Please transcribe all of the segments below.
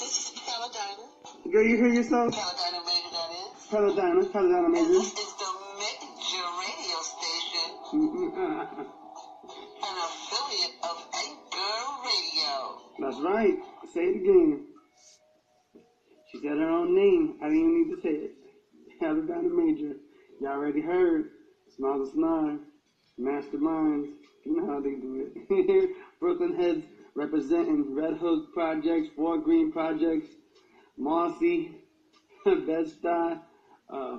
This is Paladinah. Girl, you hear yourself? Paladinah Major, that is. Paladinah, Paladinah Major. this is the Major radio station, an affiliate of Anchor Radio. That's right. Say it again. She said her own name. I didn't even need to say it. Paladinah Major. Y'all already heard. Smile to Snarl. Masterminds. You know how they do it. Brooklyn Heads representing Red Hook Projects, Fort Greene Projects, Marcy, Bed-Stuy, uh,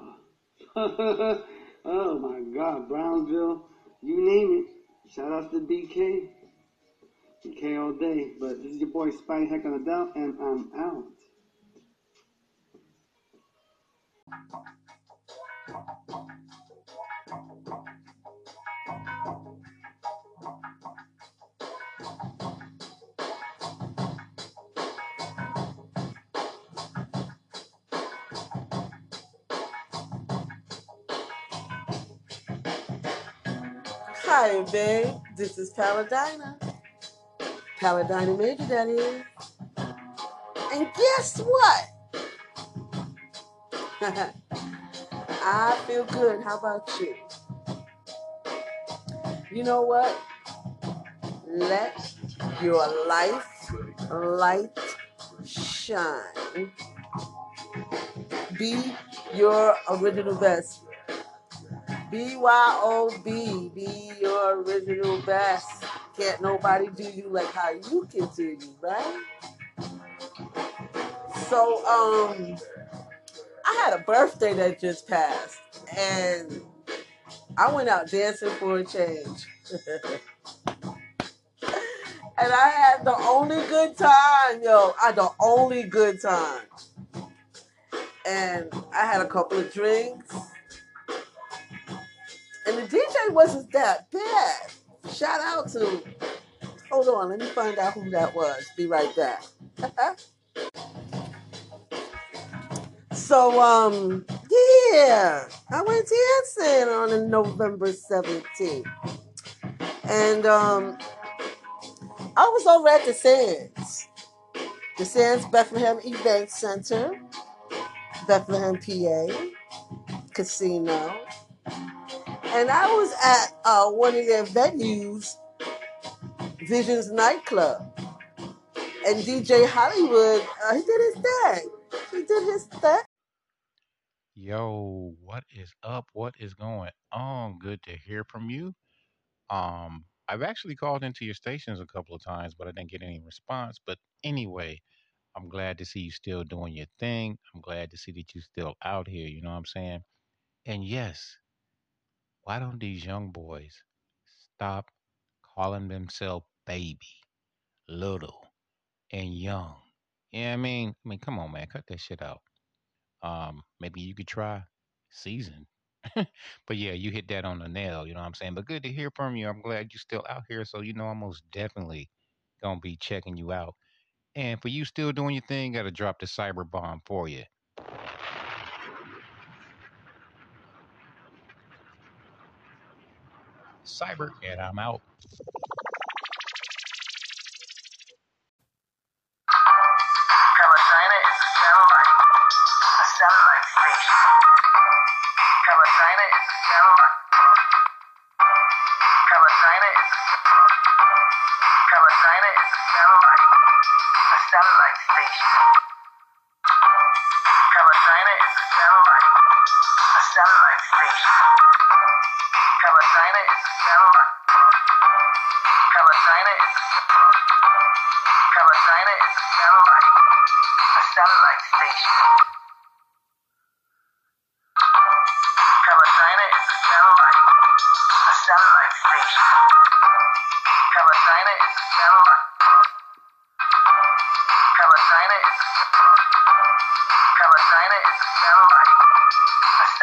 oh my God, Brownsville, you name it. Shout out to BK. BK all day. But this is your boy Spike Heck on the Doubt, and I'm out. Hi, babe. This is Paladinah. Paladinah Major, that is. And guess what? I feel good. How about you? You know what? Let your life light shine. Be your original best. BYOB, be your original best. Can't nobody do you like how you can do you, right? So, um, I had a birthday that just passed, and I went out dancing for a change. and I had the only good time, yo. I had the only good time. And I had a couple of drinks. The wasn't that bad. Shout out to, hold on, let me find out who that was. Be right back. so, um, yeah, I went dancing on November 17th. And, um, I was over at the Sands. The Sands Bethlehem Event Center, Bethlehem, PA, Casino and I was at uh, one of their venues, Visions Nightclub, and DJ Hollywood, uh, he did his thing. He did his thing. Yo, what is up? What is going on? Good to hear from you. Um, I've actually called into your stations a couple of times, but I didn't get any response. But anyway, I'm glad to see you still doing your thing. I'm glad to see that you're still out here. You know what I'm saying? And yes, why don't these young boys stop calling themselves baby, little, and young? Yeah, I mean, I mean, come on, man, cut that shit out. Um, maybe you could try season. but yeah, you hit that on the nail, you know what I'm saying? But good to hear from you. I'm glad you're still out here. So, you know, I'm most definitely gonna be checking you out. And for you still doing your thing, gotta drop the cyber bomb for you. Cyber, and I'm out. Is a satellite, a satellite station. Is a satellite. Is a satellite, a satellite station. Satellite station. Paladinah is a satellite. A satellite, station. Paladinah is a satellite, a satellite station. Paladinah is a satellite.